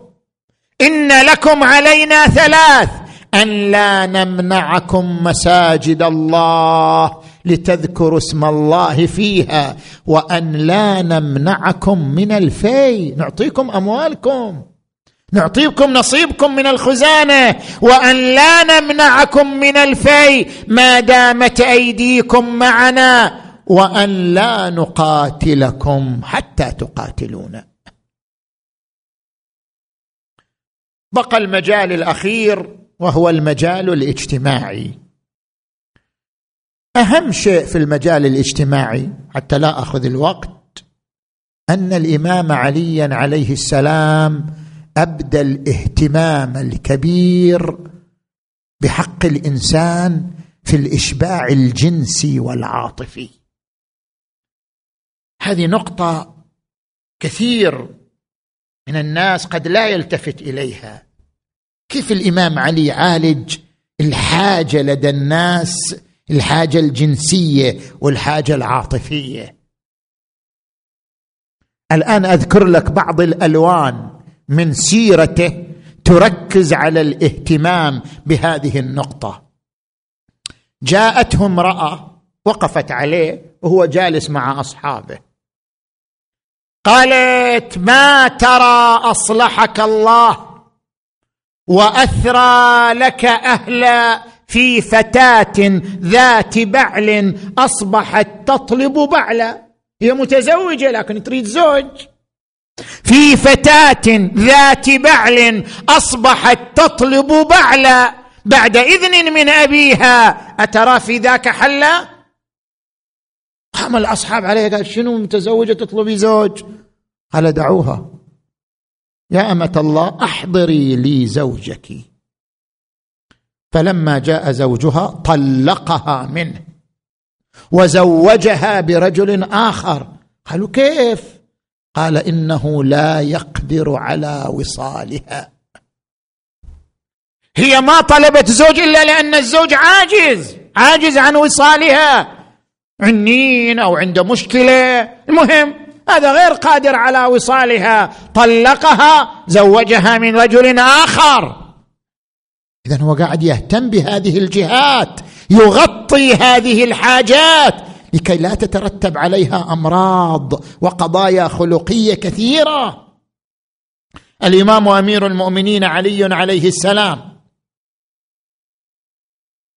إن لكم علينا ثلاث. أن لا نمنعكم مساجد الله لتذكروا اسم الله فيها. وأن لا نمنعكم من الفي نعطيكم أموالكم. نعطيكم نصيبكم من الخزانة وأن لا نمنعكم من الفي ما دامت أيديكم معنا وأن لا نقاتلكم حتى تقاتلونا. بقى المجال الأخير وهو المجال الاجتماعي. أهم شيء في المجال الاجتماعي حتى لا أخذ الوقت أن الإمام عليا عليه السلام أبدى الاهتمام الكبير بحق الإنسان في الإشباع الجنسي والعاطفي. هذه نقطة كثير من الناس قد لا يلتفت إليها. كيف الإمام علي عالج حاجة لدى الناس الحاجة الجنسية والحاجة العاطفية؟ الآن أذكر لك بعض الألوان. من سيرته تركز على الاهتمام بهذه النقطة. جاءته امرأة وقفت عليه وهو جالس مع أصحابه. قالت ما ترى أصلحك الله وأثرى لك أهلا في فتاة ذات بعل أصبحت تطلب بعلا. هي متزوجة لكن تريد زوج. في فتاة ذات بعل أصبحت تطلب بعلا بعد إذن من أبيها. أترى في ذاك حلا؟ قام الأصحاب عليه قال شنو متزوجة تطلبي زوج؟ قال دعوها. يا أمة الله أحضري لي زوجك. فلما جاء زوجها طلقها منه. وزوجها برجل آخر. قالوا كيف؟ قال إنه لا يقدر على وصالها. هي ما طلبت زوج إلا لأن الزوج عاجز عاجز عن وصالها. عنين أو عنده مشكلة. المهم هذا غير قادر على وصالها. طلقها زوجها من رجل آخر. اذا هو قاعد يهتم بهذه الجهات يغطي هذه الحاجات. لكي لا تترتب عليها أمراض وقضايا خلقية كثيرة. الإمام أمير المؤمنين علي عليه السلام.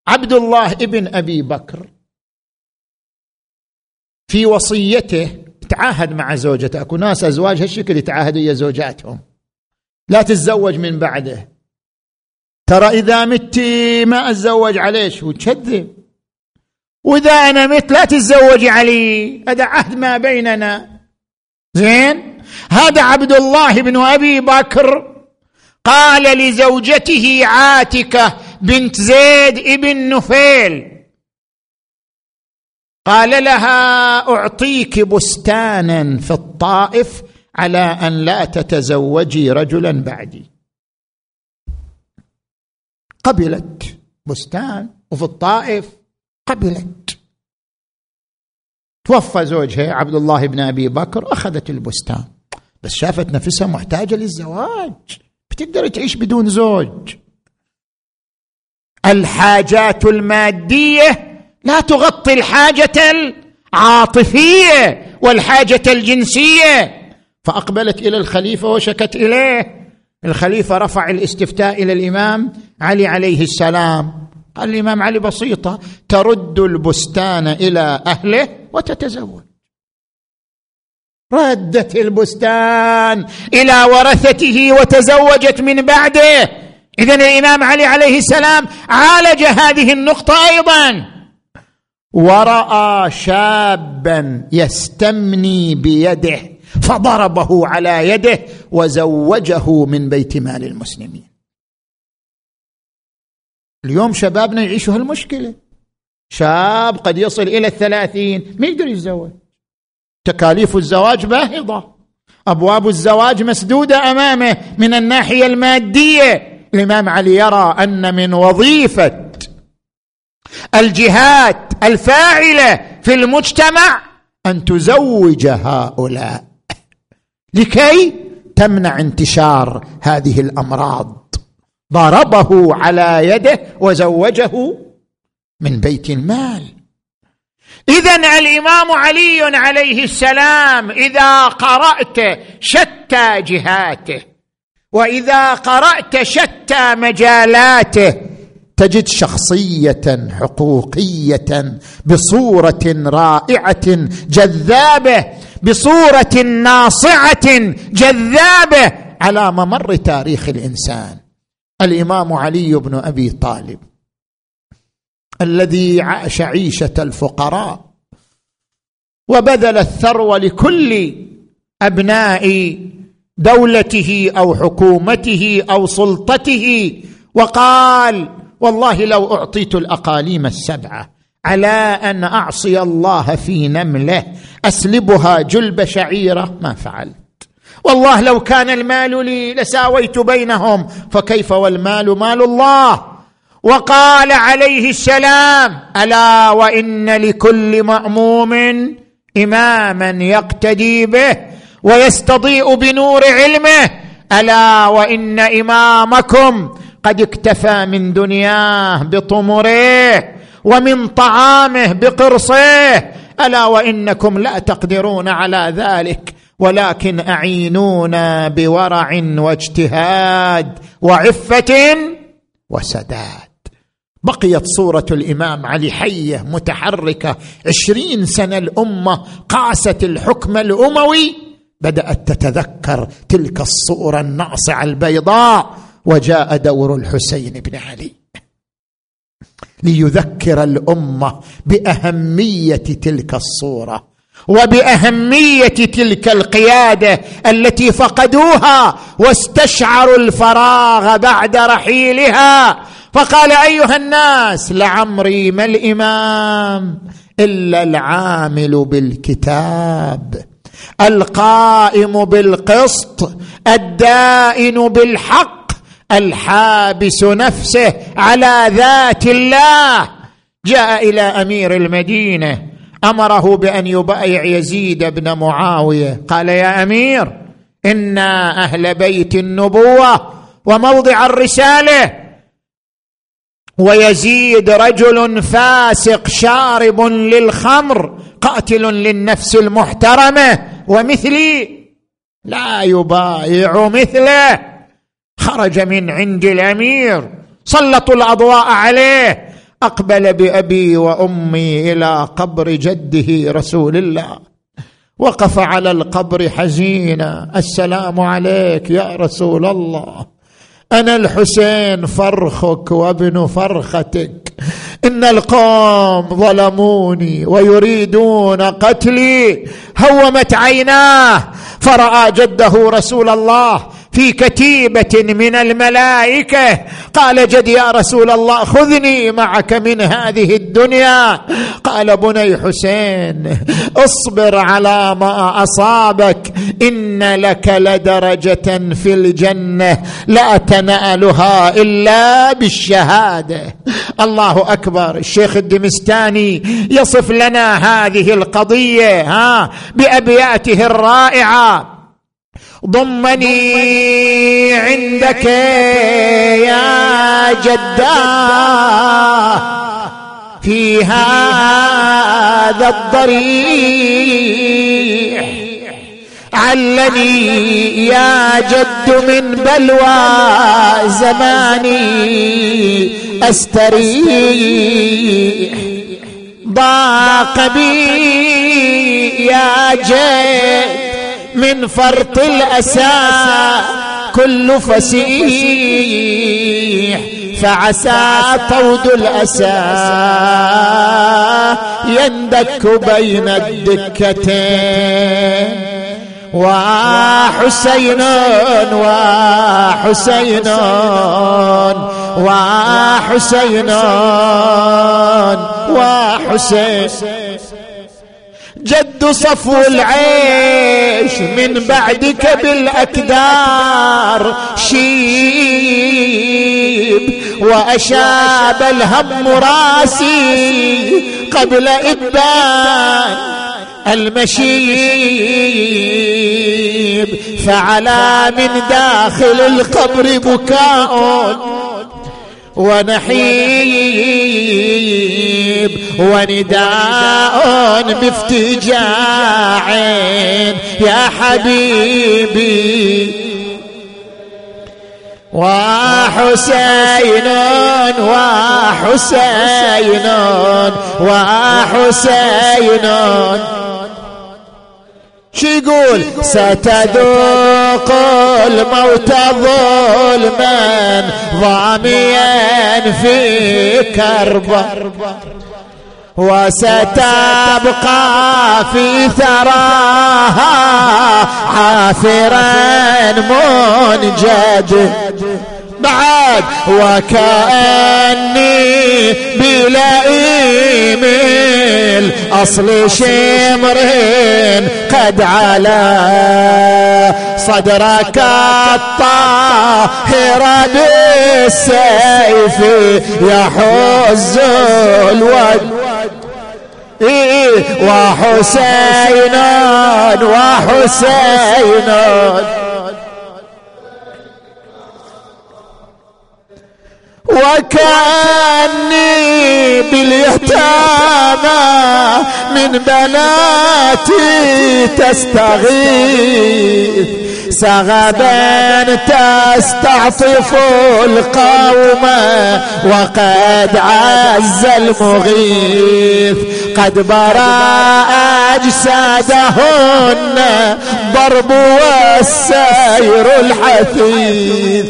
عبد الله ابن أبي بكر في وصيته تعاهد مع زوجته. أكو ناس أزواج هالشكل يتعاهدوا ويا زوجاتهم. لا تتزوج من بعده. ترى إذا مت ما أتزوج عليش وتكذب وإذا أنا مت لا تتزوجي علي. هذا عهد ما بيننا. زين؟ هذا عبد الله بن أبي بكر قال لزوجته عاتكة بنت زيد ابن نفيل. قال لها أعطيك بستانا في الطائف على أن لا تتزوجي رجلا بعدي. قبلت بستان وفي الطائف. قبلت. توفى زوجها عبد الله بن أبي بكر أخذت البستان. بس شافت نفسها محتاجة للزواج. بتقدر تعيش بدون زوج. الحاجات المادية لا تغطي الحاجة العاطفية والحاجة الجنسية. فأقبلت إلى الخليفة وشكت إليه. الخليفة رفع الاستفتاء إلى الإمام علي عليه السلام. قال الإمام علي بسيطة ترد البستان إلى أهله وتتزوج. ردت البستان إلى ورثته وتزوجت من بعده. اذا الإمام علي عليه السلام عالج هذه النقطة أيضا. ورأى شابا يستمني بيده فضربه على يده وزوجه من بيت مال المسلمين. اليوم شبابنا يعيشوا هالمشكلة. شاب قد يصل إلى الثلاثين ما يقدر يتزوج. تكاليف الزواج باهظة. أبواب الزواج مسدودة أمامه من الناحية المادية. الإمام علي يرى أن من وظيفة الجهات الفاعلة في المجتمع أن تزوج هؤلاء. لكي تمنع انتشار هذه الأمراض. ضربه على يده وزوجه من بيت المال. اذا الإمام علي عليه السلام إذا قرأت شتى جهاته وإذا قرأت شتى مجالاته تجد شخصية حقوقية بصورة رائعة جذابة بصورة ناصعة جذابة على ممر تاريخ الإنسان. الإمام علي بن أبي طالب الذي عاش عيشة الفقراء وبذل الثروة لكل أبناء دولته أو حكومته أو سلطته وقال والله لو أعطيت الأقاليم السبعة على أن أعصي الله في نمله أسلبها جلب شعيرة ما فعلت. والله لو كان المال لي لساويت بينهم فكيف والمال مال الله؟ وقال عليه السلام ألا وإن لكل مأموم إماما يقتدي به ويستضيء بنور علمه؟ ألا وإن إمامكم قد اكتفى من دنياه بطمره ومن طعامه بقرصه؟ ألا وإنكم لا تقدرون على ذلك. ولكن أعينونا بورع واجتهاد وعفة وسداد. بقيت صورة الإمام علي حية متحركة. عشرين سنة الأمة قاست الحكم الأموي. بدأت تتذكر تلك الصورة الناصعة البيضاء. وجاء دور الحسين بن علي ليذكر الأمة بأهمية تلك الصورة. وبأهمية تلك القيادة التي فقدوها واستشعروا الفراغ بعد رحيلها. فقال أيها الناس لعمري ما الإمام إلا العامل بالكتاب القائم بالقسط الدائن بالحق الحابس نفسه على ذات الله. جاء إلى أمير المدينة أمره بأن يبايع يزيد بن معاوية. قال يا أمير أنا أهل بيت النبوة وموضع الرسالة ويزيد رجل فاسق شارب للخمر قاتل للنفس المحترمة ومثلي لا يبايع مثله. خرج من عند الأمير سلطوا الأضواء عليه أقبل بأبي وأمي إلى قبر جده رسول الله. وقف على القبر حزينا. السلام عليك يا رسول الله. أنا الحسين فرخك وابن فرختك. إن القوم ظلموني ويريدون قتلي. هومت عيناه. فرأى جده رسول الله. في كتيبة من الملائكة. قال جد يا رسول الله خذني معك من هذه الدنيا. قال بني حسين اصبر على ما أصابك. إن لك لدرجة في الجنة لا تنالها إلا بالشهادة. الله أكبر. الشيخ الدمستاني يصف لنا هذه القضية ها بأبياته الرائعة. ضمني عندك يا جداه في هذا الضريح علني يا جد من بلوى زماني أستريح. ضاق بي يا جد. من فرط الأسى. كل فسيح فعسى طود الأسى. يندك بين الدكتين. وحسين وحسين وحسين وحسين. جد صفو العيش من بعدك بالأكدار شيب وأشاب الهم راسي قبل إبان المشيب فعلى من داخل القبر بكاء ونحيب. ونداء بافتجاع. يا حبيبي. وحسين وحسين وحسين. شو يقول ستذوق الموت ظلما ضاميا في كرب وستبقى في ثراها حافرا منجد. بعد وكأني بلئيم الأصل شمرين قد على صدرك الطاهر بالسيف يحز الود. إيه وحسين وحسين وكأني باليتامى من بناتي تستغيث. سغبا تستعطف القوم وقد عز المغيث. قد برأ أجسادهن ضرب والسير الحثيث.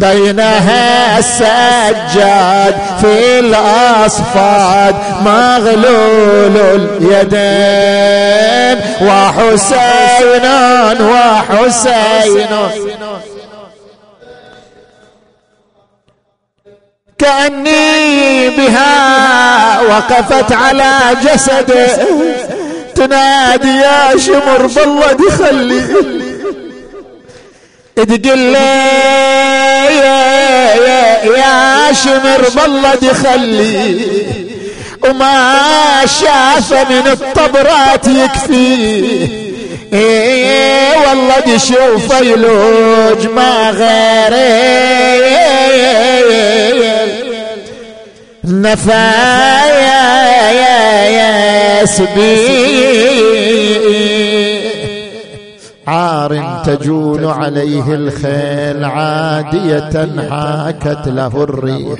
بينها السجاد في الأصفاد مغلول اليدين وحسين وحسين. كأني بها وقفت على جسده تنادي يا شمر بالله دخلي. تقول لي يا, يا, يا شمر بالله دخلي وما شاف من الطبرات يكفي. إيه والله دي يلوج ما غيري نفايا يا يا عار تجول عليه الخيل عادية حاكت له الريح.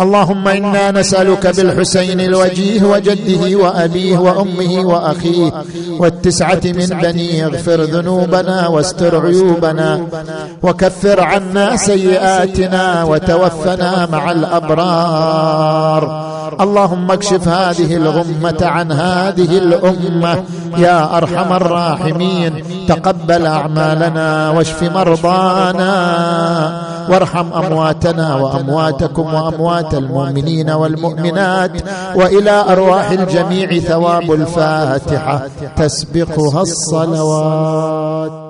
اللهم إنا نسألك بالحسين الوجيه وجده وأبيه وأمه وأخيه والتسعة من بني اغفر ذنوبنا واستر عيوبنا وكفر عنا سيئاتنا وتوفنا مع الأبرار. اللهم اكشف هذه الغمه عن هذه الأمة. يا أرحم الراحمين. تقبل أعمالنا واشف مرضانا. وارحم أمواتنا وأمواتكم وأموات المؤمنين والمؤمنات. وإلى أرواح الجميع ثواب الفاتحة. تسبقها الصلوات.